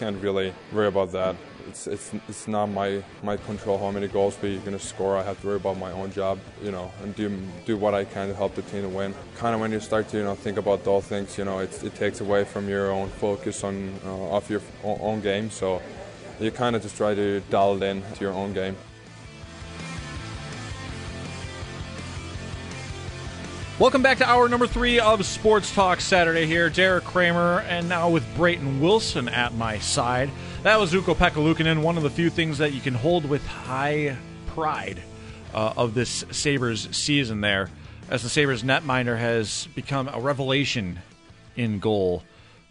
can't really worry about that. It's it's it's not my my control how many goals we're gonna score. I have to worry about my own job, you know, and do do what I can to help the team to win. Kind of when you start to you know think about those things, you know, it it takes away from your own focus on uh, off your own game. So you kind of just try to dial it in to your own game. Welcome back to hour number three of Sports Talk Saturday here. Derek Kramer, and now with Brayton Wilson at my side. That was Ukko Pekka one of the few things that you can hold with high pride uh, of this Sabres season there, as the Sabres netminder has become a revelation in goal.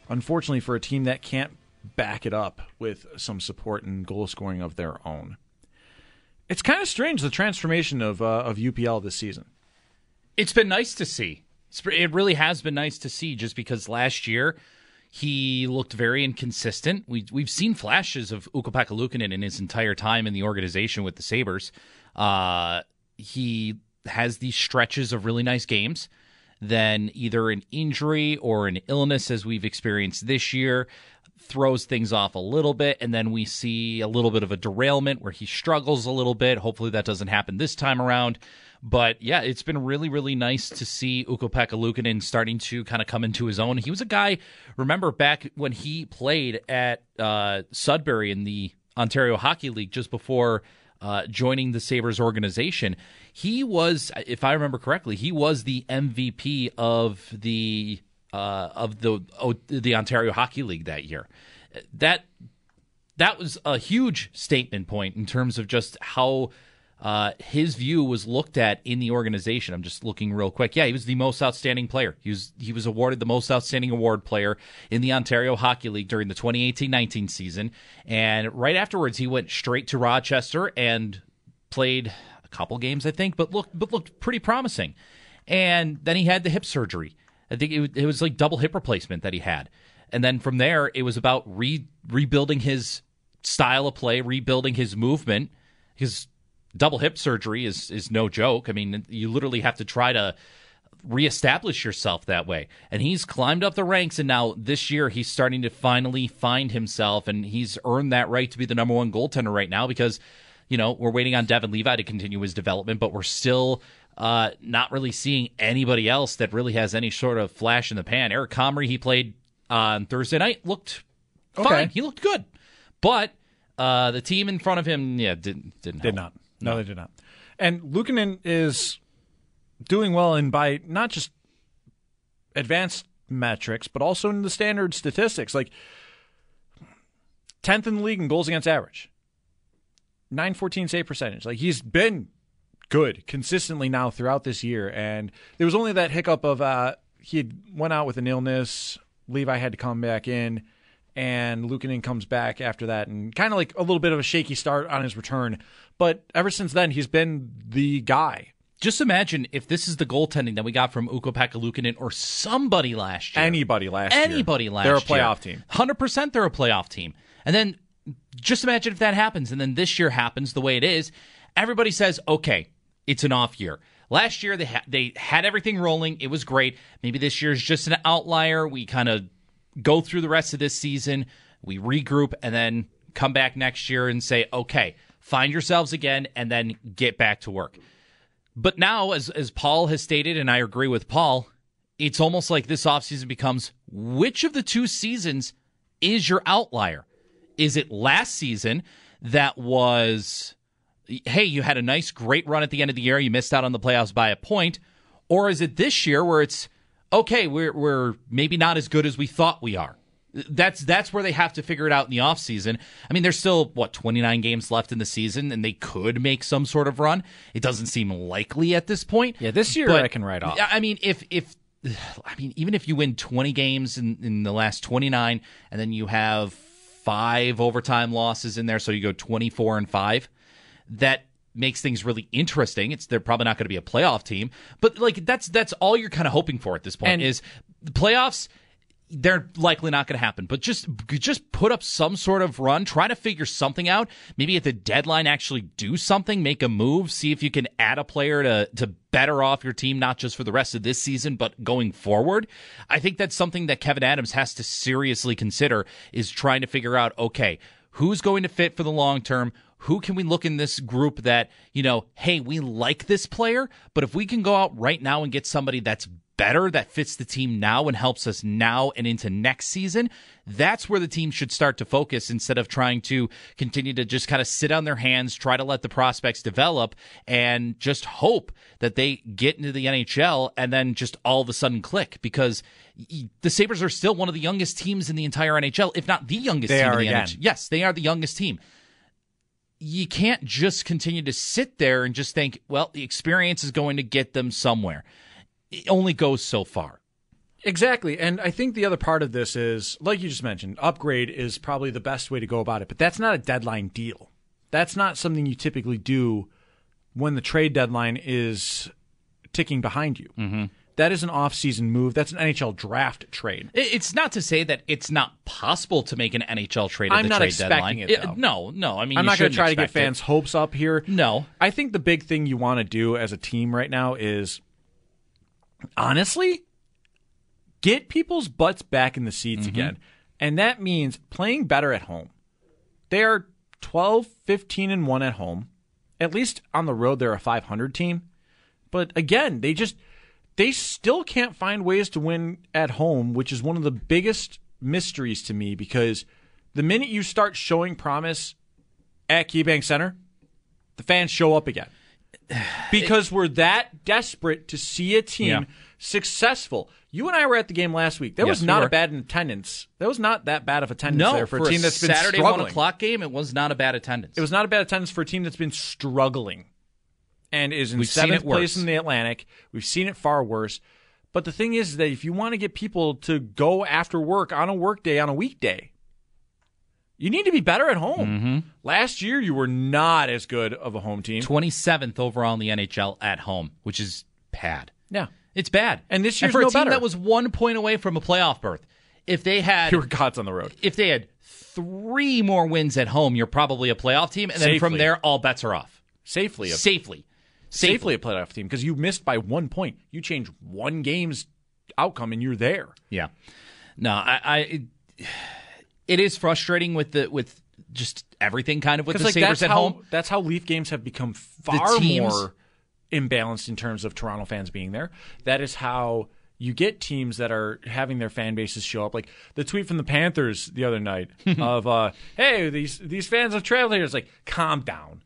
Unfortunately, for a team that can't back it up with some support and goal scoring of their own. It's kind of strange the transformation of uh, of UPL this season. It's been nice to see. It really has been nice to see just because last year he looked very inconsistent. We, we've seen flashes of Ukko-Pekka in his entire time in the organization with the Sabres. Uh, he has these stretches of really nice games. Then either an injury or an illness, as we've experienced this year, throws things off a little bit. And then we see a little bit of a derailment where he struggles a little bit. Hopefully that doesn't happen this time around. But yeah, it's been really, really nice to see Ukko-Pekka Luukkonen starting to kind of come into his own. He was a guy, remember back when he played at uh, Sudbury in the Ontario Hockey League just before uh, joining the Sabres organization. He was, if I remember correctly, he was the MVP of the uh, of the the Ontario Hockey League that year. That that was a huge statement point in terms of just how uh, his view was looked at in the organization. I'm just looking real quick. Yeah, he was the most outstanding player. He was he was awarded the most outstanding award player in the Ontario Hockey League during the 2018-19 season. And right afterwards, he went straight to Rochester and played a couple games, I think, but looked but looked pretty promising. And then he had the hip surgery. I think it, it was like double hip replacement that he had. And then from there, it was about re- rebuilding his style of play, rebuilding his movement. His double hip surgery is is no joke. I mean, you literally have to try to reestablish yourself that way. And he's climbed up the ranks, and now this year he's starting to finally find himself, and he's earned that right to be the number one goaltender right now because, you know, we're waiting on Devon Levi to continue his development, but we're still uh, not really seeing anybody else that really has any sort of flash in the pan. Eric Comrie, he played on Thursday night, looked fine. Okay. He looked good, but uh, the team in front of him, yeah, didn't didn't did help. not. No, they did not. And Luukkonen is doing well in by not just advanced metrics, but also in the standard statistics. Like 10th in the league in goals against average, 914 save percentage. Like he's been good consistently now throughout this year. And there was only that hiccup of uh, he went out with an illness. Levi had to come back in and Luukkonen comes back after that and kind of like a little bit of a shaky start on his return. But ever since then, he's been the guy. Just imagine if this is the goaltending that we got from Ukko-Pekka or somebody last year. Anybody last Anybody year. Anybody last year. They're a playoff year. team. 100% they're a playoff team. And then just imagine if that happens and then this year happens the way it is. Everybody says, okay, it's an off year. Last year they ha- they had everything rolling. It was great. Maybe this year is just an outlier. We kind of go through the rest of this season, we regroup, and then come back next year and say, okay, find yourselves again, and then get back to work. But now, as as Paul has stated, and I agree with Paul, it's almost like this offseason becomes which of the two seasons is your outlier? Is it last season that was, hey, you had a nice, great run at the end of the year, you missed out on the playoffs by a point? Or is it this year where it's, okay, we're, we're maybe not as good as we thought we are? That's that's where they have to figure it out in the offseason. I mean, there's still what 29 games left in the season, and they could make some sort of run. It doesn't seem likely at this point. Yeah, this year But, I can write off. I mean, if if I mean, even if you win 20 games in, in the last 29, and then you have five overtime losses in there, so you go 24 and five, that makes things really interesting. It's they're probably not going to be a playoff team, but like that's that's all you're kind of hoping for at this point And- is the playoffs. They're likely not going to happen, but just just put up some sort of run. Try to figure something out. Maybe at the deadline, actually do something, make a move, see if you can add a player to to better off your team, not just for the rest of this season, but going forward. I think that's something that Kevyn Adams has to seriously consider is trying to figure out. Okay, who's going to fit for the long term? Who can we look in this group that you know? Hey, we like this player, but if we can go out right now and get somebody that's better that fits the team now and helps us now and into next season, that's where the team should start to focus instead of trying to continue to just kind of sit on their hands, try to let the prospects develop, and just hope that they get into the NHL and then just all of a sudden click because the Sabres are still one of the youngest teams in the entire NHL, if not the youngest They team are in the again. NHL. Yes, they are the youngest team you can't just continue to sit there and just think, well, the experience is going to get them somewhere. It only goes so far. Exactly. And I think the other part of this is, like you just mentioned, upgrade is probably the best way to go about it. But that's not a deadline deal. That's not something you typically do when the trade deadline is ticking behind you. Mm-hmm. That is an off-season move. That's an NHL draft trade. It's not to say that it's not possible to make an NHL trade at I'm the not trade expecting deadline. it, though. no, no. I mean, I'm you not going to try to get it. fans' hopes up here. No. I think the big thing you want to do as a team right now is honestly get people's butts back in the seats Mm-hmm. again. And that means playing better at home. They are 12, 15 and 1 at home. At least on the road they're a 500 team. But again, they just they still can't find ways to win at home, which is one of the biggest mysteries to me because the minute you start showing promise at KeyBank Center, the fans show up again. Because we're that desperate to see a team Yeah. successful. You and I were at the game last week. There Yes, was not were. a bad attendance. There was not that bad of attendance No, there for, a team that's been Saturday one o'clock game, it was not a bad attendance. It was not a bad attendance for a team that's been struggling and is in We've seventh place in the Atlantic. We've seen it far worse. But the thing is that if you want to get people to go after work on a work day on a weekday, you need to be better at home. Mm-hmm. Last year, you were not as good of a home team. 27th overall in the NHL at home, which is bad. Yeah. It's bad. And this year's for a no team better. that was one point away from a playoff berth, if they had Pure gods on the road. if they had three more wins at home, you're probably a playoff team, and then from there, all bets are off. Safely. A, Safely, safely a playoff team because you missed by one point. You change one game's outcome and you're there. Yeah. No, I, I it, it is frustrating with the with just everything kind of with the like Sabres at how home. that's how Leaf games have become far more imbalanced in terms of Toronto fans being there. That is how you get teams that are having their fan bases show up. Like the tweet from the Panthers the other night of uh, "Hey, these these fans of Trailblazers, like calm down.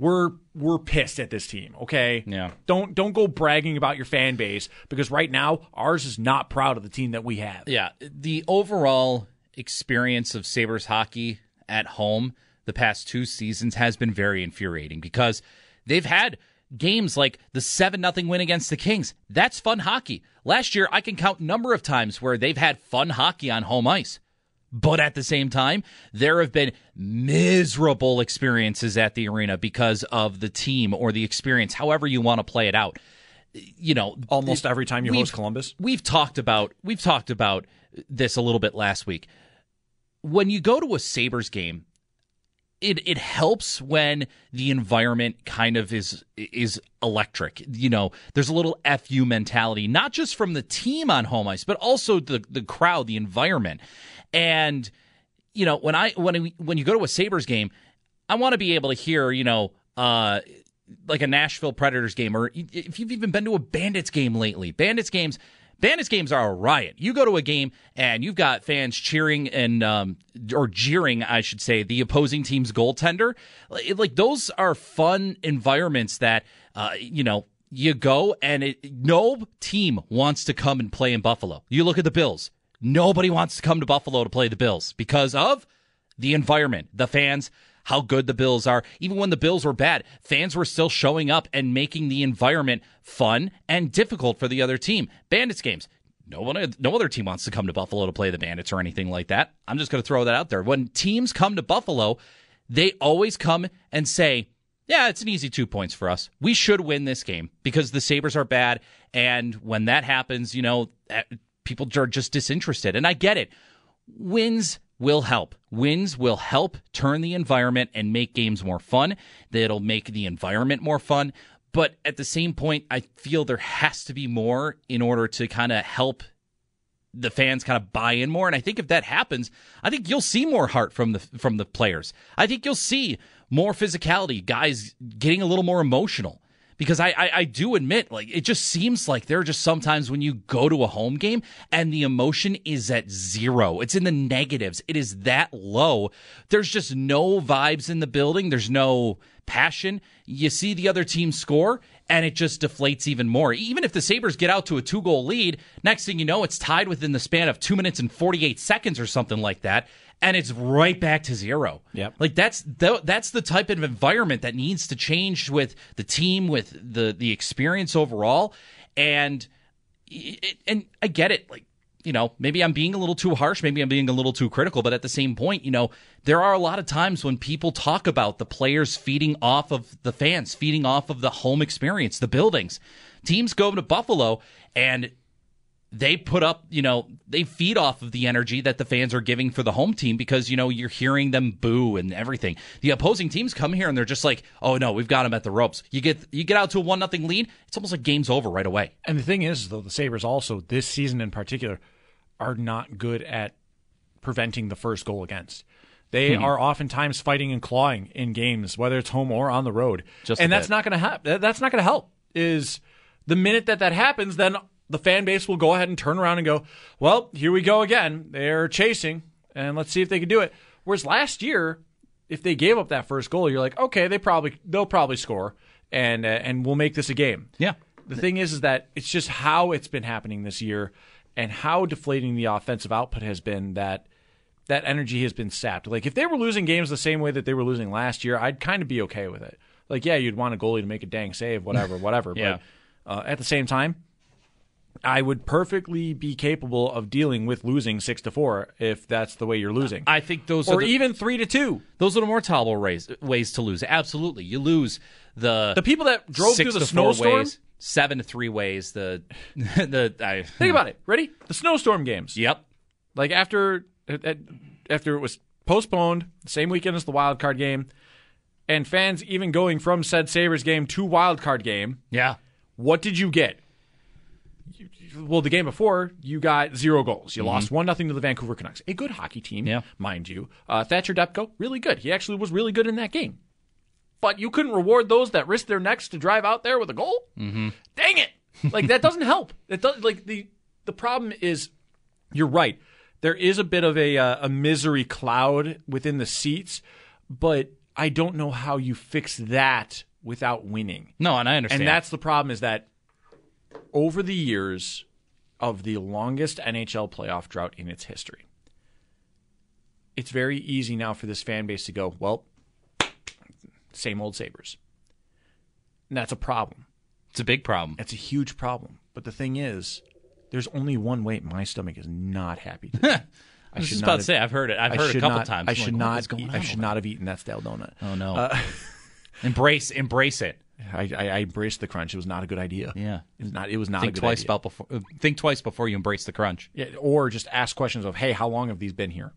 We're we're pissed at this team. Okay, Yeah. Don't don't go bragging about your fan base because right now ours is not proud of the team that we have. Yeah, the overall experience of Sabres hockey at home the past two seasons has been very infuriating because they've had games like the 7 nothing win against the Kings. That's fun hockey. Last year I can count number of times where they've had fun hockey on home ice. But at the same time, there have been miserable experiences at the arena because of the team or the experience, however you want to play it out. You know, Almost every time you host Columbus. We've talked about we've talked about this a little bit last week. When you go to a Sabres game, it it helps when the environment kind of is is electric. You know, there's a little fu mentality, not just from the team on home ice, but also the the crowd, the environment, and you know when I when when you go to a Sabres game, I want to be able to hear you know. Uh, like a Nashville Predators game, or if you've even been to a Bandits game lately, Bandits games, Bandits games are a riot. You go to a game and you've got fans cheering and um, or jeering, I should say, the opposing team's goaltender. Like those are fun environments that uh, you know you go and it, no team wants to come and play in Buffalo. You look at the Bills. Nobody wants to come to Buffalo to play the Bills because of the environment, the fans, how good the Bills are. Even when the Bills were bad, fans were still showing up and making the environment fun and difficult for the other team. Bandits games. No one, no other team wants to come to Buffalo to play the Bandits or anything like that. I'm just going to throw that out there. When teams come to Buffalo, they always come and say, yeah, it's an easy two points for us. We should win this game because the Sabres are bad. And when that happens, you know, people are just disinterested. And I get it. Wins will help. Wins will help turn the environment and make games more fun. That'll make the environment more fun. But at the same point, I feel there has to be more in order to kind of help the fans kind of buy in more. And I think if that happens, I think you'll see more heart from the from the players. I think you'll see more physicality, guys getting a little more emotional because I, I, I do admit like it just seems like there are just sometimes when you go to a home game and the emotion is at zero. It's in the negatives. It is that low. There's just no vibes in the building. There's no passion. You see the other team score and it just deflates even more. Even if the Sabres get out to a two goal lead, next thing you know, it's tied within the span of two minutes and 48 seconds or something like that and it's right back to zero. Yep. Like that's the, that's the type of environment that needs to change with the team, with the the experience overall, and and I get it. Like you know, maybe I'm being a little too harsh, maybe I'm being a little too critical, but at the same point, you know, there are a lot of times when people talk about the players feeding off of the fans, feeding off of the home experience, the buildings. Teams go to Buffalo and they put up, you know, they feed off of the energy that the fans are giving for the home team because, you know, you're hearing them boo and everything. The opposing teams come here and they're just like, oh no, we've got them at the ropes. You get you get out to a one nothing lead, it's almost like game's over right away. And the thing is, though, the Sabres also, this season in particular, are not good at preventing the first goal against. They hmm. are oftentimes fighting and clawing in games, whether it's home or on the road. Just and that's bit. not going to happen. That's not going to help. Is the minute that that happens, then the fan base will go ahead and turn around and go, well, here we go again. They're chasing, and let's see if they can do it. Whereas last year, if they gave up that first goal, you're like, okay, they probably they'll probably score, and uh, and we'll make this a game. Yeah. The thing is, is that it's just how it's been happening this year, and how deflating the offensive output has been. That that energy has been sapped. Like if they were losing games the same way that they were losing last year, I'd kind of be okay with it. Like yeah, you'd want a goalie to make a dang save, whatever, whatever. yeah. But uh, at the same time, I would perfectly be capable of dealing with losing six to four if that's the way you're losing. I think those are or the, even three to two. Those are the more tolerable ways, ways to lose. Absolutely, you lose the the people that drove through the snowstorm. Ways, seven to three ways. The the I, think about it. Ready? The snowstorm games. Yep. Like after after it was postponed, same weekend as the wild card game, and fans even going from said Sabres game to wild card game. Yeah. What did you get? Well, the game before you got zero goals. You mm-hmm. lost one nothing to the Vancouver Canucks, a good hockey team, yeah. mind you. Uh, Thatcher Demko, really good. He actually was really good in that game. But you couldn't reward those that risked their necks to drive out there with a goal. Mm-hmm. Dang it! Like that doesn't help. It does. Like the the problem is, you're right. There is a bit of a uh, a misery cloud within the seats, but I don't know how you fix that without winning. No, and I understand. And that's the problem is that over the years of the longest NHL playoff drought in its history, it's very easy now for this fan base to go, well, same old Sabres. And that's a problem. It's a big problem. It's a huge problem. But the thing is, there's only one way my stomach is not happy. I, I was just about have, to say, I've heard it. I've heard it a couple not, times. I should like, not. I should not have eaten that stale donut. Oh no! Uh, embrace, embrace it. I, I, I, embraced the crunch. It was not a good idea. Yeah, it was not. It was not think a good twice idea. about before. Uh, think twice before you embrace the crunch. Yeah, or just ask questions of, "Hey, how long have these been here?"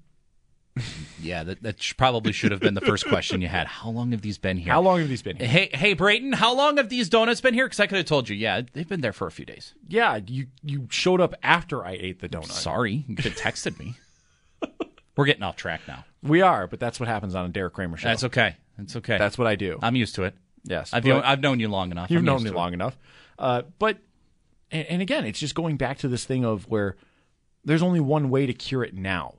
Yeah, that, that sh- probably should have been the first question you had. How long have these been here? How long have these been here? Hey, hey, Brayton, how long have these donuts been here? Because I could have told you. Yeah, they've been there for a few days. Yeah, you you showed up after I ate the donut. Sorry, you could have texted me. We're getting off track now. We are, but that's what happens on a Derek Kramer show. That's okay. That's okay. That's what I do. I'm used to it. Yes, I've, known, I've known you long enough. You've I'm known me to it. long enough. Uh, but and, and again, it's just going back to this thing of where there's only one way to cure it now.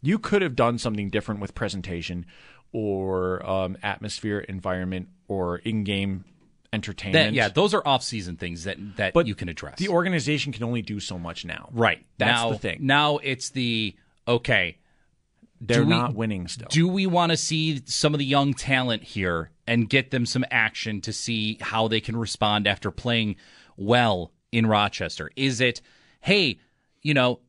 You could have done something different with presentation or um, atmosphere, environment, or in-game entertainment. That, yeah, those are off-season things that that but you can address. The organization can only do so much now. right. That's now, the thing. Now it's the okay. They're we- not winning still. Do we want to see some of the young talent here and get them some action to see how they can respond after playing well in Rochester? Is it, hey, you know,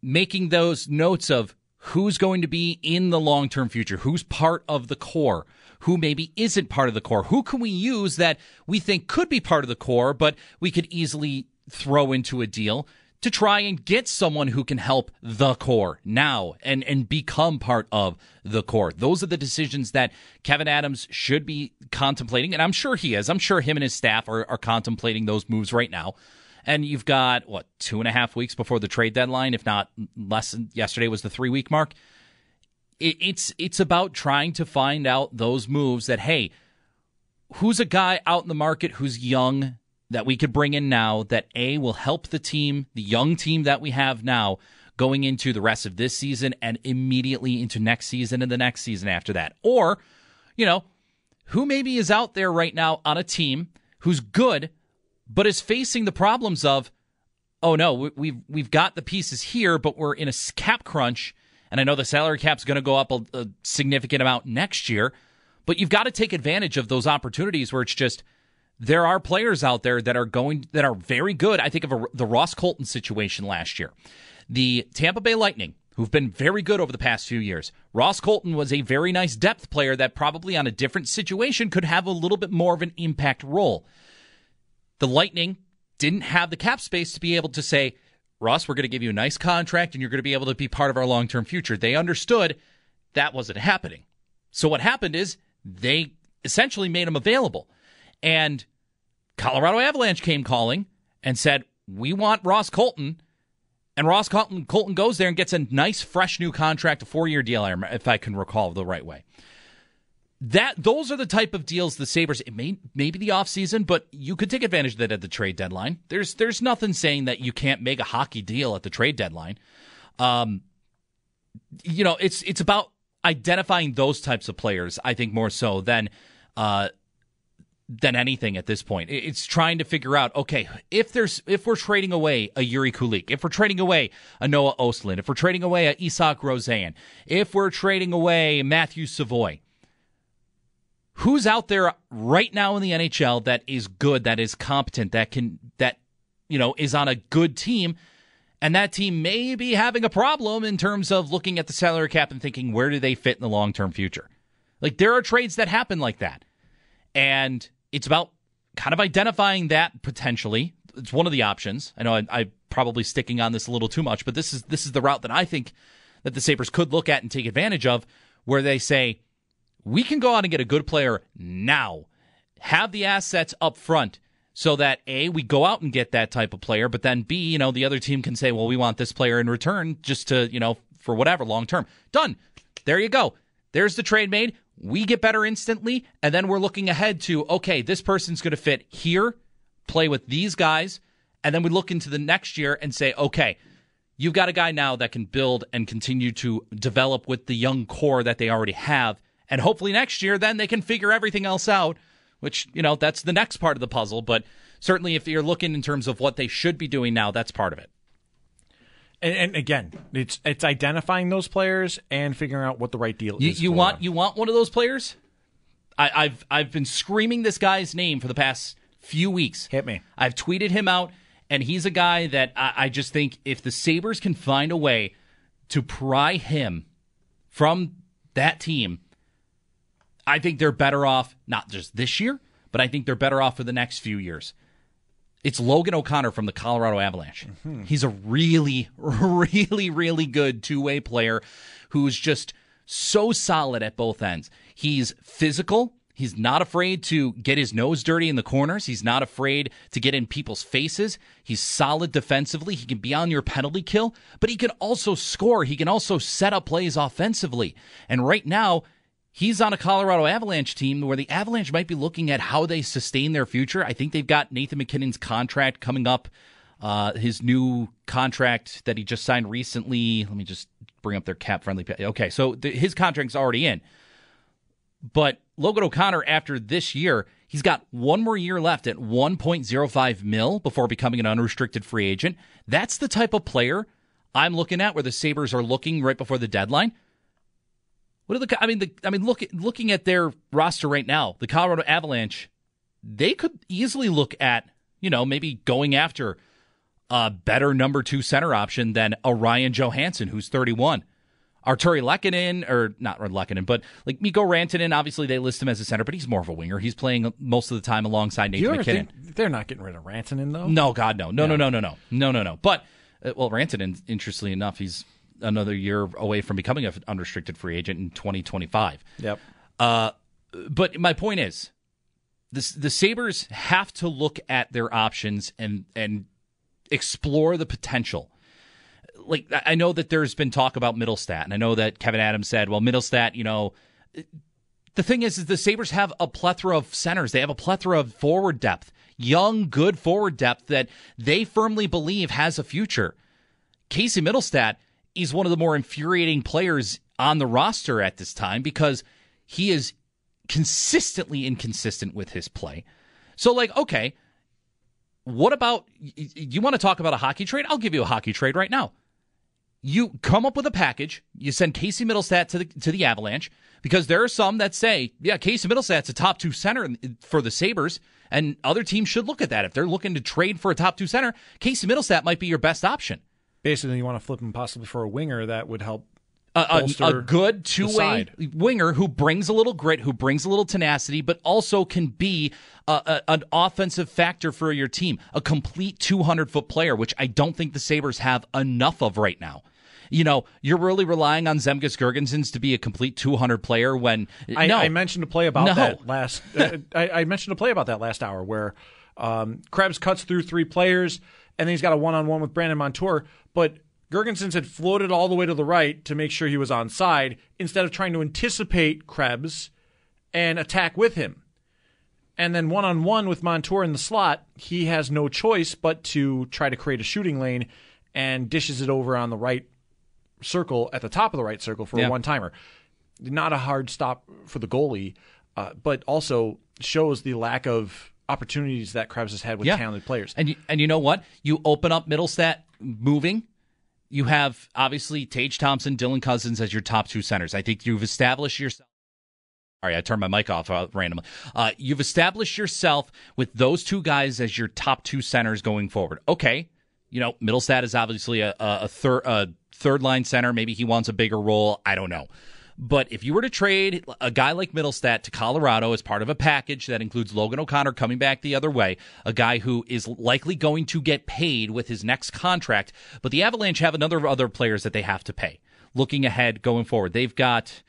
making those notes of who's going to be in the long term future, who's part of the core, who maybe isn't part of the core, who can we use that we think could be part of the core, but we could easily throw into a deal to try and get someone who can help the core now and and become part of the core. Those are the decisions that Kevyn Adams should be contemplating, and I'm sure he is. I'm sure him and his staff are, are contemplating those moves right now. And you've got what two and a half weeks before the trade deadline, if not less. Than, yesterday was the three week mark. It, it's it's about trying to find out those moves that hey, who's a guy out in the market who's young that we could bring in now that A will help the team, the young team that we have now going into the rest of this season and immediately into next season and the next season after that. Or, you know, who maybe is out there right now on a team who's good but is facing the problems of oh no, we- we've we've got the pieces here but we're in a cap crunch and I know the salary cap's going to go up a, a significant amount next year, but you've got to take advantage of those opportunities where it's just there are players out there that are going that are very good. I think of a, the Ross Colton situation last year. The Tampa Bay Lightning, who've been very good over the past few years. Ross Colton was a very nice depth player that probably on a different situation could have a little bit more of an impact role. The Lightning didn't have the cap space to be able to say, Ross, we're going to give you a nice contract and you're going to be able to be part of our long term future. They understood that wasn't happening. So what happened is they essentially made him available. And Colorado Avalanche came calling and said, We want Ross Colton. And Ross Colton, Colton goes there and gets a nice, fresh new contract, a four year deal, if I can recall the right way. That those are the type of deals the Sabres it may maybe the offseason, but you could take advantage of that at the trade deadline. There's there's nothing saying that you can't make a hockey deal at the trade deadline. Um you know, it's it's about identifying those types of players, I think more so than uh than anything at this point. It's trying to figure out, okay, if there's if we're trading away a Jiri Kulich, if we're trading away a Noah Ostlund, if we're trading away a Isak Rosen, if we're trading away Matthew Savoie, who's out there right now in the NHL that is good, that is competent, that can that you know is on a good team, and that team may be having a problem in terms of looking at the salary cap and thinking where do they fit in the long term future. Like there are trades that happen like that, and it's about kind of identifying that potentially. It's one of the options. I know I, I'm probably sticking on this a little too much, but this is this is the route that I think that the Sabres could look at and take advantage of, where they say we can go out and get a good player now, have the assets up front so that A, we go out and get that type of player, but then B, you know, the other team can say, well, we want this player in return just to, you know, for whatever long term. Done. There you go. There's the trade made. We get better instantly. And then we're looking ahead to, okay, this person's going to fit here, play with these guys. And then we look into the next year and say, okay, you've got a guy now that can build and continue to develop with the young core that they already have. And hopefully next year, then they can figure everything else out, which, you know, that's the next part of the puzzle. But certainly if you're looking in terms of what they should be doing now, that's part of it. And, and again, it's it's identifying those players and figuring out what the right deal You, is. you want them. you want one of those players? I, I've I've been screaming this guy's name for the past few weeks. Hit me. I've tweeted him out, and he's a guy that I, I just think if the Sabres can find a way to pry him from that team, I think they're better off not just this year, but I think they're better off for the next few years. It's Logan O'Connor from the Colorado Avalanche. He's a really, really, really good two way player who's just so solid at both ends. He's physical. He's not afraid to get his nose dirty in the corners. He's not afraid to get in people's faces. He's solid defensively. He can be on your penalty kill, but he can also score. He can also set up plays offensively. And right now, he's on a Colorado Avalanche team where the Avalanche might be looking at how they sustain their future. I think they've got Nathan MacKinnon's contract coming up, uh, his new contract that he just signed recently. Let me just bring up their cap friendly. Okay, so the, his contract's already in. But Logan O'Connor, after this year, he's got one more year left at 1.05 mil before becoming an unrestricted free agent. That's the type of player I'm looking at where the Sabres are looking right before the deadline. What are the? I mean, the, I mean, look, looking at their roster right now, the Colorado Avalanche, they could easily look at, you know, maybe going after a better number two center option than Orion Ryan Johansen, who's 31. Artturi Lehkonen, or not Lehkonen, but like Mikko Rantanen, obviously they list him as a center, but he's more of a winger. He's playing most of the time alongside Nathan MacKinnon. they're not getting rid of Rantanen, though? No, God, no. No, no, no, no, no. No, no, no. But, uh, well, Rantanen, interestingly enough, he's another year away from becoming an unrestricted free agent in 2025. Yep. Uh, but my point is, the, the Sabres have to look at their options and, and explore the potential like I know that there's been talk about Mittelstadt, and I know that Kevyn Adams said, well, Mittelstadt, you know, the thing is, is the Sabres have a plethora of centers. They have a plethora of forward depth, young, good forward depth that they firmly believe has a future. Casey Mittelstadt is one of the more infuriating players on the roster at this time because he is consistently inconsistent with his play. So, like, okay, what about you want to talk about a hockey trade? I'll give you a hockey trade right now you come up with a package. You send Casey Mittelstadt to the to the Avalanche because there are some that say, yeah, Casey Mittelstadt's a top two center for the Sabres, and other teams should look at that. If they're looking to trade for a top two center, Casey Mittelstadt might be your best option. Basically, you want to flip him possibly for a winger that would help. A, a, a good two way winger who brings a little grit, who brings a little tenacity, but also can be a, an offensive factor for your team. A complete 200 foot player, which I don't think the Sabres have enough of right now you know, you're really relying on Zemgus Girgensons to be a complete 200 player when I, no. I mentioned a play about no. that last. uh, I, I, mentioned a play about that last hour where um, Krebs cuts through three players and then he's got a one on one with Brandon Montour, but. Girgensons had floated all the way to the right to make sure he was on side instead of trying to anticipate Krebs and attack with him. And then one on one with Montour in the slot, he has no choice but to try to create a shooting lane and dishes it over on the right circle at the top of the right circle for yeah. a one timer. Not a hard stop for the goalie, uh, but also shows the lack of opportunities that Krebs has had with yeah. talented players. And you, and you know what? You open up Mittelstadt moving. You have obviously Tage Thompson, Dylan Cozens as your top two centers. I think you've established yourself. Sorry, I turned my mic off uh, randomly. Uh, you've established yourself with those two guys as your top two centers going forward. Okay, you know Mittelstadt is obviously a, a, a third a third line center. Maybe he wants a bigger role. I don't know. But if you were to trade a guy like Mittelstadt to Colorado as part of a package that includes Logan O'Connor coming back the other way, a guy who is likely going to get paid with his next contract, but the Avalanche have another other players that they have to pay. Looking ahead going forward, they've got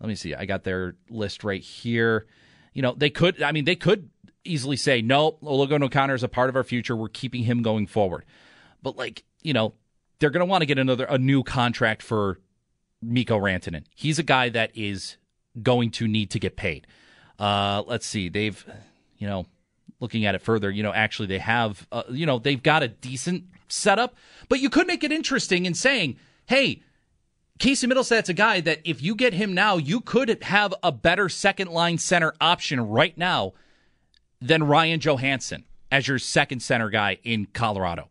let me see, I got their list right here. You know, they could I mean they could easily say, no, Logan O'Connor is a part of our future. We're keeping him going forward. But like, you know, they're going to want to get another a new contract for Mikko Rantanen. He's a guy that is going to need to get paid. Uh, let's see, they've, you know, looking at it further, you know, actually they have, uh, you know, they've got a decent setup, but you could make it interesting in saying, hey. Casey Mittelstadt's a guy that if you get him now, you could have a better second line center option right now than Ryan Johansen as your second center guy in Colorado.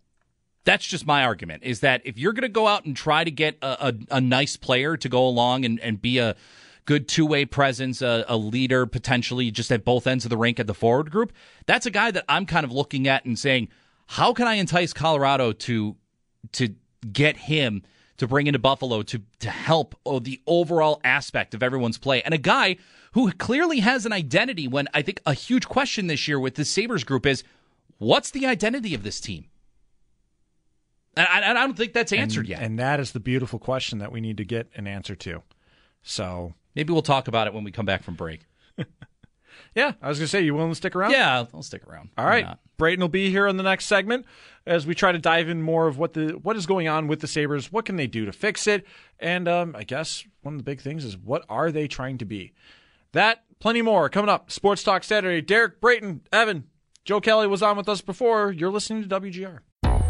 That's just my argument is that if you're going to go out and try to get a, a, a, nice player to go along and, and be a good two way presence, a, a, leader potentially just at both ends of the rink at the forward group, that's a guy that I'm kind of looking at and saying, how can I entice Colorado to to get him to bring into Buffalo to to help oh, the overall aspect of everyone's play and a guy who clearly has an identity when I think a huge question this year with the Sabres group is what's the identity of this team? And I, I don't think that's answered and, yet. And that is the beautiful question that we need to get an answer to. So maybe we'll talk about it when we come back from break. yeah, I was gonna say, you willing to stick around? Yeah, I'll stick around. All right? Brayton will be here in the next segment as we try to dive in more of what the what is going on with the Sabres. What can they do to fix it? And um, I guess one of the big things is what are they trying to be? That plenty more coming up. Sports Talk Saturday. Derek Brayton, Evan, Joe Kelly was on with us before. You're listening to WGR.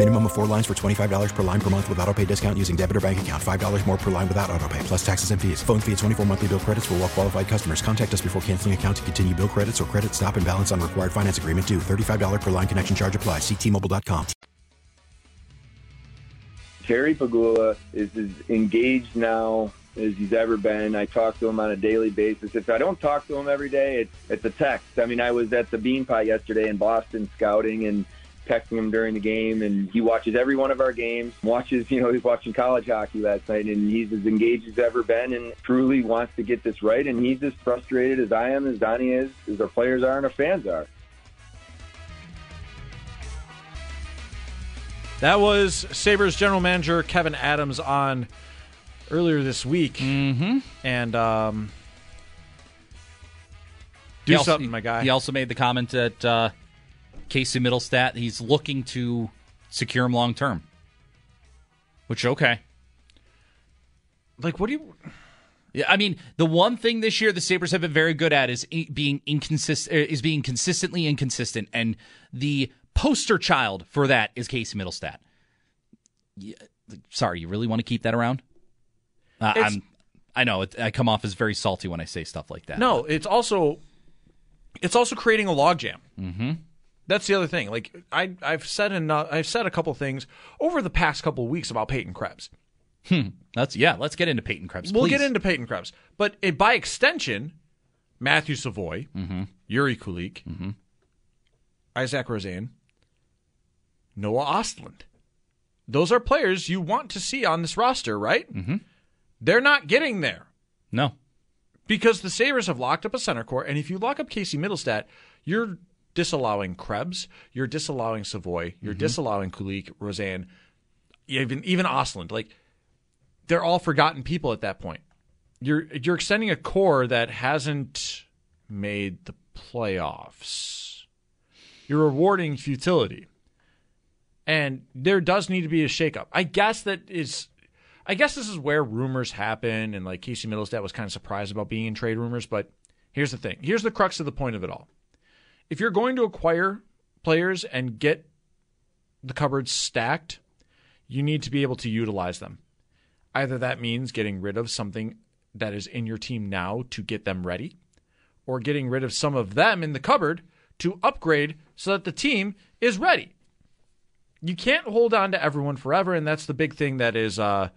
Minimum of four lines for $25 per line per month with auto pay discount using debit or bank account. $5 more per line without auto pay, plus taxes and fees. Phone fee at 24 monthly bill credits for all well qualified customers. Contact us before canceling account to continue bill credits or credit stop and balance on required finance agreement due. $35 per line connection charge applies. Ctmobile.com. Terry Pegula is as engaged now as he's ever been. I talk to him on a daily basis. If I don't talk to him every day, it's, it's a text. I mean, I was at the Beanpot yesterday in Boston scouting and texting him during the game, and he watches every one of our games. Watches, you know, he's watching college hockey last night, and he's as engaged as ever been, and truly wants to get this right. And he's as frustrated as I am, as Donnie is, as our players are, and our fans are. That was Sabres general manager Kevyn Adams on earlier this week. Mm-hmm. And um, do He also- something, my guy. He also made the comment that uh, Casey Mittelstadt, he's looking to secure him long term. Which, okay. Like, what do you. Yeah, I mean, the one thing this year the Sabres have been very good at is being inconsistent, is being consistently inconsistent, and the poster child for that is Casey Mittelstadt. Yeah, sorry, you really want to keep that around? Uh, I'm, I know it, I come off as very salty when I say stuff like that. No, it's also it's also creating a logjam. Mm-hmm. That's the other thing. Like I, I've said enough. I've said a couple things over the past couple weeks about Peyton Krebs. Hmm. That's yeah. Let's get into Peyton Krebs. We'll please. get into Peyton Krebs, but it, by extension, Matthew Savoie, Mm-hmm. Jiri Kulich, Isak Rosen, Noah Ostlund. Those are players you want to see on this roster, right? Mm-hmm. They're not getting there. No. Because the Sabres have locked up a center core, and if you lock up Casey Mittelstadt, you're disallowing Krebs, you're disallowing Savoie, you're mm-hmm. disallowing Kulich, Rosen, even even Ostlund. Like they're all forgotten people at that point. You're you're extending a core that hasn't made the playoffs. You're rewarding futility. And there does need to be a shakeup. I guess that is I guess this is where rumors happen, and like Casey Mittelstadt was kind of surprised about being in trade rumors. But here's the thing: here's the crux of the point of it all. If you're going to acquire players and get the cupboards stacked, you need to be able to utilize them. Either that means getting rid of something that is in your team now to get them ready, or getting rid of some of them in the cupboard to upgrade so that the team is ready. You can't hold on to everyone forever, and that's the big thing that is uh,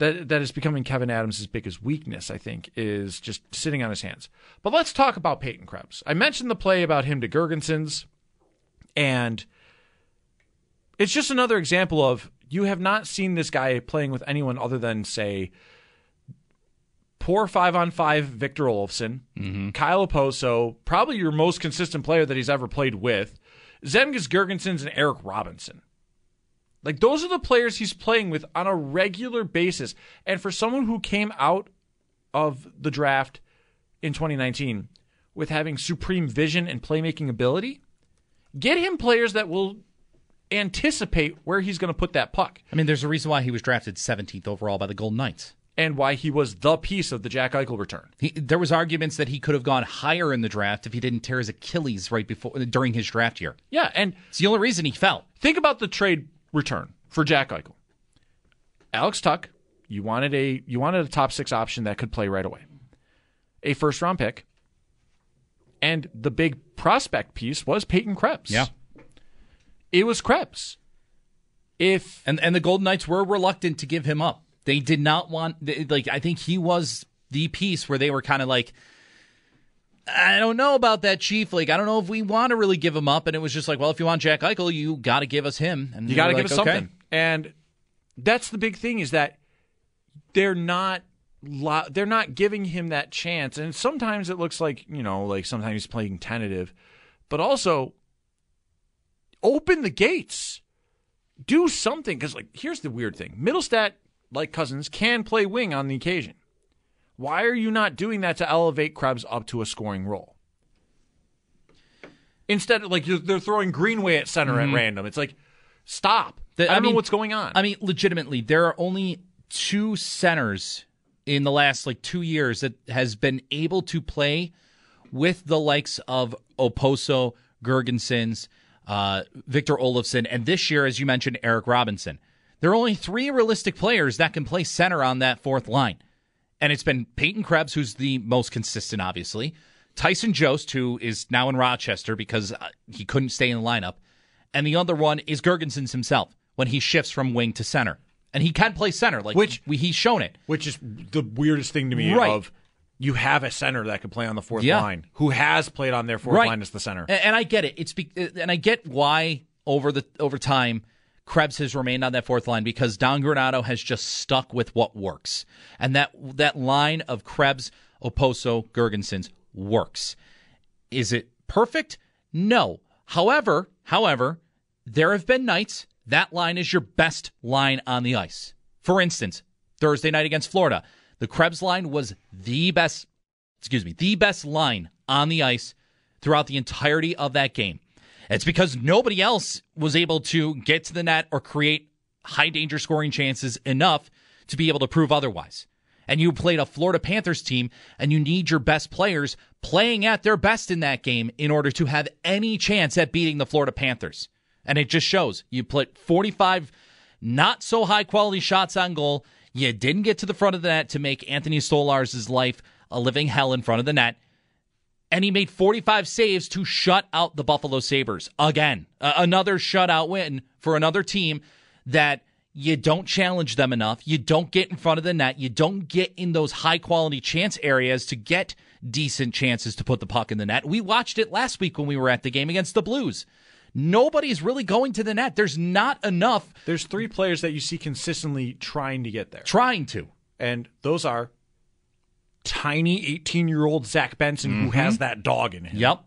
that that is becoming Kevyn Adams' biggest weakness. I think is just sitting on his hands. But let's talk about Peyton Krebs. I mentioned the play about him to Girgensons, and it's just another example of you have not seen this guy playing with anyone other than say poor five on five Victor Olofsson, mm-hmm. Kyle Okposo, probably your most consistent player that he's ever played with, Zemgus Girgensons and Eric Robinson. Like those are the players he's playing with on a regular basis. And for someone who came out of the draft in 2019 with having supreme vision and playmaking ability. Get him players that will anticipate where he's going to put that puck. I mean, there's a reason why he was drafted 17th overall by the Golden Knights. And why he was the piece of the Jack Eichel return. He, there was arguments that he could have gone higher in the draft if he didn't tear his Achilles right before during his draft year. Yeah, and it's the only reason he fell. Think about the trade return for Jack Eichel. Alex Tuch, you wanted a you wanted a top six option that could play right away. A first round pick. And the big prospect piece was Peyton Krebs. Yeah. It was Krebs. If and and the Golden Knights were reluctant to give him up. They did not want like I think he was the piece where they were kind of like I don't know about that chief. Like I don't know if we want to really give him up and it was just like, well, if you want Jack Eichel, you got to give us him. And you got to like, give us okay. something. And that's the big thing is that they're not they're not giving him that chance. And sometimes it looks like, you know, like sometimes he's playing tentative, but also open the gates. Do something because, like, here's the weird thing: Mittelstadt, like Cozens, can play wing on the occasion. Why are you not doing that to elevate Krebs up to a scoring role? Instead, like you're, they're throwing Greenway at center Mhm. at random. It's like, stop. The- I don't mean- know what's going on. I mean, legitimately, there are only two centers in the last like two years that has been able to play with the likes of Okposo, Girgensons, uh, Victor Olofsson, and this year, as you mentioned, Eric Robinson. There are only three realistic players that can play center on that fourth line. And it's been Peyton Krebs, who's the most consistent, obviously. Tyson Jost, who is now in Rochester because uh, he couldn't stay in the lineup. And the other one is Girgensons himself when he shifts from wing to center. And he can play center, like Which- we, he's shown it. Which is the weirdest thing to me Right. of you have a center that could play on the fourth Yeah. line who has played on their fourth Right. line as the center. And, and I get it. It's be, and I get why over the over time Krebs has remained on that fourth line because Don Granato has just stuck with what works, and that that line of Krebs, Okposo, Girgensons works. Is it perfect? No. However, however, there have been nights that line is your best line on the ice. For instance, Thursday night against Florida, the Krebs line was the best, excuse me, the best line on the ice throughout the entirety of that game. It's because nobody else was able to get to the net or create high danger scoring chances enough to be able to prove otherwise. And you played a Florida Panthers team, and you need your best players playing at their best in that game in order to have any chance at beating the Florida Panthers. And it just shows you put 45 not so high quality shots on goal. You didn't get to the front of the net to make Anthony Stolarz's life a living hell in front of the net and he made 45 saves to shut out the Buffalo Sabres again. Uh, another shutout win for another team that you don't challenge them enough. You don't get in front of the net. You don't get in those high quality chance areas to get decent chances to put the puck in the net. We watched it last week when we were at the game against the Blues. Nobody's really going to the net. There's not enough There's three players that you see consistently trying to get there. trying to. And those are tiny 18 year old Zach Benson who Mhm. has that dog in him. Yep.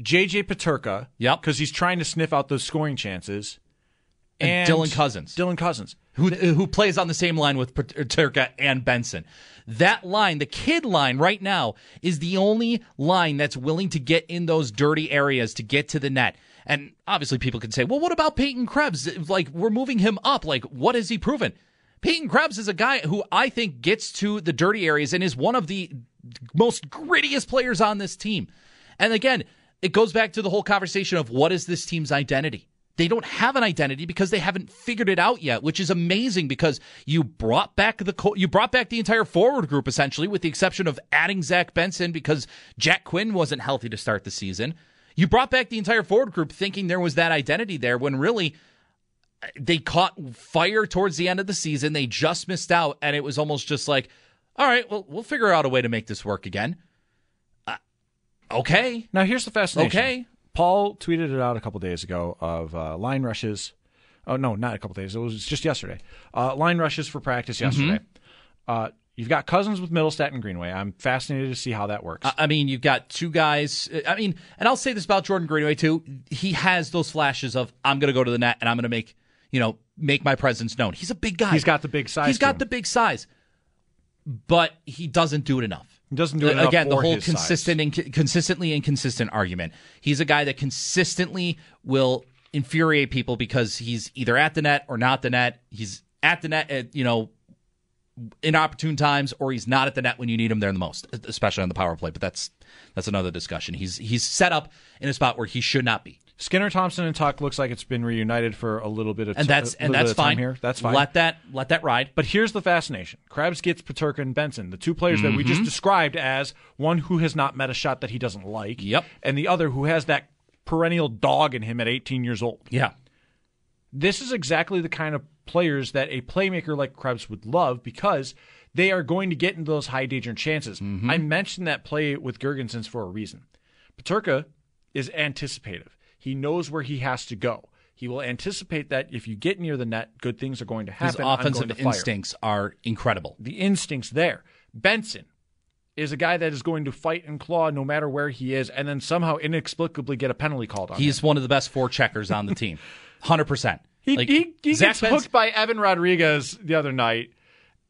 JJ Peterka. Yep. Because he's trying to sniff out those scoring chances. And Dylan Cozens. Dylan Cozens. who who plays on the same line with Peterka and Benson. That line, the kid line right now, is the only line that's willing to get in those dirty areas to get to the net. And obviously, people can say, "Well, what about Peyton Krebs? Like we're moving him up. Like what has he proven?" Peyton Krebs is a guy who I think gets to the dirty areas and is one of the most grittiest players on this team. And again, it goes back to the whole conversation of what is this team's identity? They don't have an identity because they haven't figured it out yet, which is amazing because you brought back the you brought back the entire forward group essentially, with the exception of adding Zach Benson because Jack Quinn wasn't healthy to start the season. You brought back the entire forward group thinking there was that identity there when really they caught fire towards the end of the season. They just missed out, and it was almost just like, all right, well, we'll figure out a way to make this work again. Uh, okay. Now, here's the fascination. Okay. Paul tweeted it out a couple days ago of uh, line rushes. Oh, no, not a couple days. It was just yesterday. Uh, line rushes for practice yesterday. Uh, you've got Cozens with Mittelstadt and Greenway. I'm fascinated to see how that works. I mean, you've got two guys. I mean, and I'll say this about Jordan Greenway too. He has those flashes of I'm going to go to the net and I'm going to make you know make my presence known. He's a big guy. He's got the big size He's got the big size. but he doesn't do it enough. He doesn't do it uh, enough again. The whole size. consistent and consistently inconsistent argument. He's a guy that consistently will infuriate people because he's either at the net or not the net. He's at the net at you know inopportune times, or he's not at the net when you need him there the most, especially on the power play. But that's that's another discussion. He's he's set up in a spot where he should not be. Skinner Thompson and Tuch looks like it's been reunited for a little bit of and that's and that's bit of time fine. here. That's fine. Let that let that ride. But here's the fascination: Krebs gets Peterka and Benson, the two players that we just Mhm. described as one who has not met a shot that he doesn't like. Yep. And the other who has that perennial dog in him at 18 years old. Yeah. This is exactly the kind of players that a playmaker like Krebs would love because they are going to get into those high danger chances. Mm-hmm. I mentioned that play with Girgensons for a reason. Peterka is anticipative. He knows where he has to go. He will anticipate that if you get near the net, good things are going to happen. I'm offensive instincts are incredible. The instincts there. Benson is a guy that is going to fight and claw no matter where he is, and then somehow inexplicably get a penalty called on. him. He's one of the best four checkers on the team. Hundred percent. He, he, he gets Benson- hooked by Evan Rodrigues the other night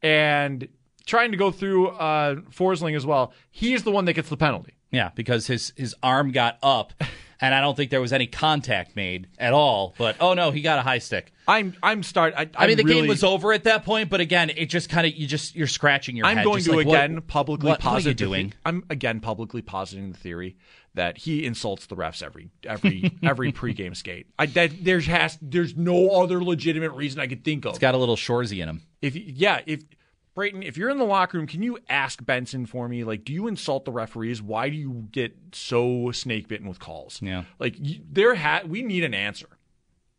and trying to go through uh, Forsling as well. He's the one that gets the penalty. Yeah, because his his arm got up, and I don't think there was any contact made at all. But oh no, he got a high stick. I'm I'm start. I, I mean, the really- game was over at that point, but again, it just kind of you just you're scratching your head. I'm head. going just to like, what- again publicly what, what are you doing? the- I'm again publicly positing the theory that he insults the refs every every every pregame skate. I that there's has there's no other legitimate reason I could think of. He's got a little Shoresy in him. If yeah, if Brayton, if you're in the locker room, can you ask Benson for me? Like, do you insult the referees? Why do you get so snake bitten with calls? Yeah, like you, there ha- we need an answer,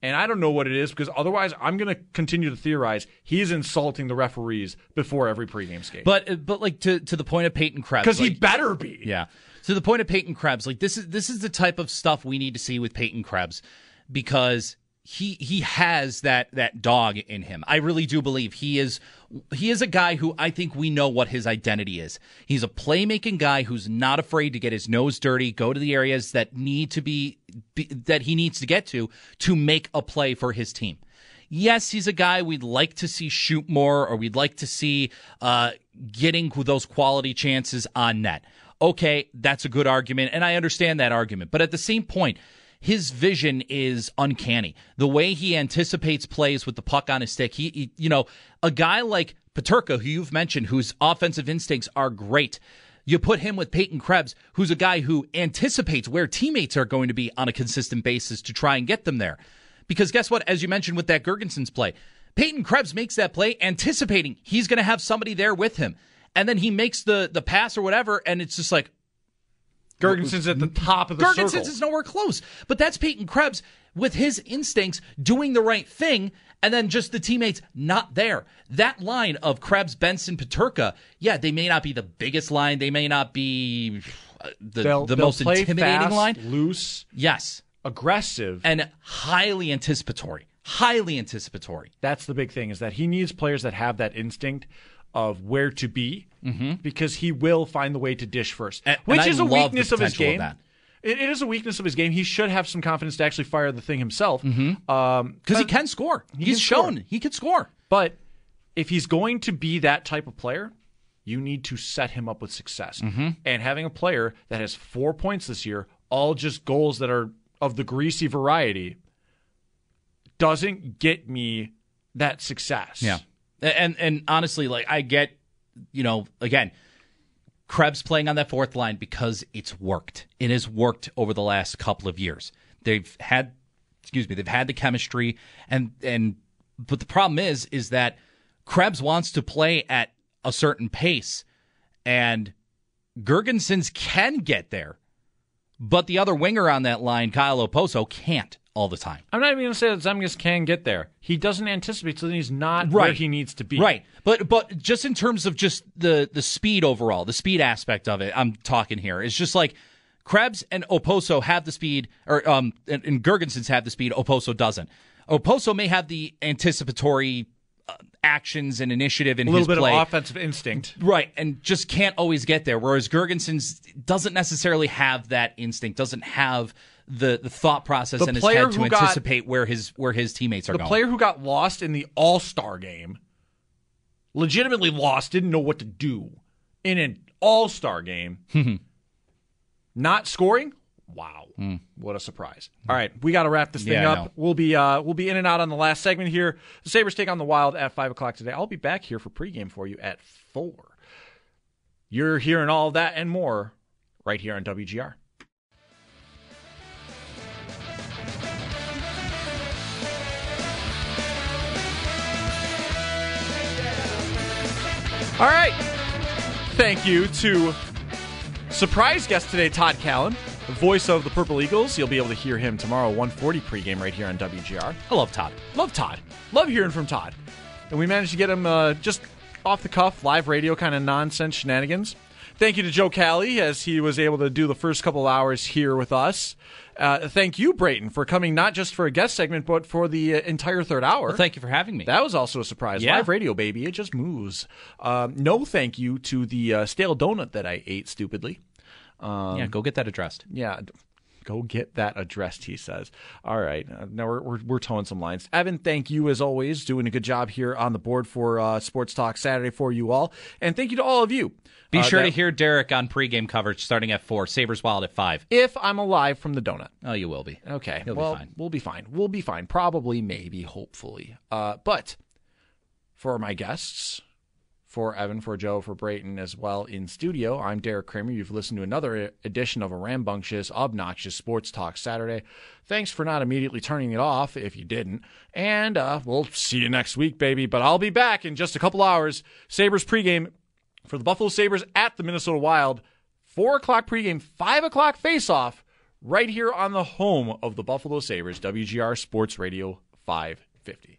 and I don't know what it is because otherwise I'm going to continue to theorize he's insulting the referees before every pregame skate. But uh, but like to to the point of Peyton Krebs, because he better be. Yeah. To the point of Peyton Krebs, like this is this is the type of stuff we need to see with Peyton Krebs because he he has that that dog in him. I really do believe he is he is a guy who I think we know what his identity is. He's a playmaking guy who's not afraid to get his nose dirty, go to the areas that need to be, be that he needs to get to to make a play for his team. Yes, he's a guy we'd like to see shoot more, or we'd like to see uh, getting those quality chances on net. Okay, that's a good argument, and I understand that argument. But at the same point, his vision is uncanny. The way he anticipates plays with the puck on his stick, he, he you know, a guy like Peterka, who you've mentioned, whose offensive instincts are great. You put him with Peyton Krebs, who's a guy who anticipates where teammates are going to be on a consistent basis to try and get them there. Because guess what? As you mentioned with that Girgensons play, Peyton Krebs makes that play anticipating he's going to have somebody there with him. And then he makes the the pass or whatever, and it's just like Girgenson's at the top of the Girgensons circle. is nowhere close. But that's Peyton Krebs with his instincts doing the right thing, and then just the teammates not there. That line of Krebs, Benson, Peterka, yeah, they may not be the biggest line. They may not be uh, the, They'll- the they'll most play intimidating fast, line. loose, Yes. aggressive, and highly anticipatory. Highly anticipatory. That's the big thing is that he needs players that have that instinct of where to be mm-hmm. because he will find the way to dish first, And- which and is a weakness of his potential of game. It, it is a weakness of his game. He should have some confidence to actually fire the thing himself mm-hmm. um, because Because he can score. He He's can score. shown he can score. But if he's going to be that type of player, you need to set him up with success. Mm-hmm. And having a player that has four points this year, all just goals that are of the greasy variety, doesn't get me that success. Yeah. And and honestly, like I get, you know, again, Krebs playing on that fourth line because it's worked. It has worked over the last couple of years. They've had excuse me, they've had the chemistry and and but the problem is is that Krebs wants to play at a certain pace and Girgensons can get there. But the other winger on that line, Kyle Okposo, can't all the time. I'm not even going to say that Zemgus can get there. He doesn't anticipate, so then he's not where he needs to be. Right. But but just in terms of just the the speed overall, the speed aspect of it, I'm talking here. It's just like Krebs and Okposo have the speed, or um, and, and Girgensons have the speed. Okposo doesn't. Okposo may have the anticipatory uh, actions and initiative in A little his bit play. of offensive instinct. Right, and just can't always get there. Whereas Girgensons doesn't necessarily have that instinct, doesn't have the, the thought process The in his head to who got- anticipate where his where his teammates are the going. The player who got lost in the All Star game legitimately lost, didn't know what to do in an all star game. Not scoring? Wow. What a surprise. All right, we got to wrap this thing Yeah, up. We'll be uh, we'll be in and out on the last segment here. The Sabres take on the Wild at 5 o'clock today. I'll be back here for pregame for you at 4. You're hearing all that and more right here on WGR. All right. Thank you to surprise guest today, Todd Callan, the voice of the Purple Eagles. You'll be able to hear him tomorrow, 140 pregame right here on WGR. I love Todd. Love Todd. Love hearing from Todd. And we managed to get him uh, just off the cuff, live radio kind of nonsense shenanigans. Thank you to Joe Callie as he was able to do the first couple hours here with us. Uh, thank you, Brayton, for coming not just for a guest segment, but for the uh, entire third hour. Well, thank you for having me. That was also a surprise. Yeah. Live radio, baby. It just moves. Um, no thank you to the uh, stale donut that I ate stupidly. Um, yeah, go get that addressed. Yeah, go get that addressed, he says. All right. Uh, now we're, we're, we're towing some lines. Evan, thank you as always. Doing a good job here on the board for uh, Sports Talk Saturday for you all. And thank you to all of you. Be Uh, sure that- to hear Derek on pregame coverage starting at 4, Sabres Wild at 5. If I'm alive from the donut. Oh, you will be. Okay. You'll be well, fine. We'll be fine. We'll be fine. Probably, maybe, hopefully. Uh, but for my guests, for Evan, for Joe, for Brayton as well in studio, I'm Derek Kramer. You've listened to another edition of a rambunctious, obnoxious Sports Talk Saturday. Thanks for not immediately turning it off if you didn't. And uh, we'll see you next week, baby. But I'll be back in just a couple hours. Sabres pregame for the Buffalo Sabres at the Minnesota Wild. 4 o'clock pregame, 5 o'clock face-off right here on the home of the Buffalo Sabres, WGR Sports Radio 550.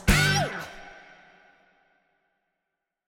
It's better over here.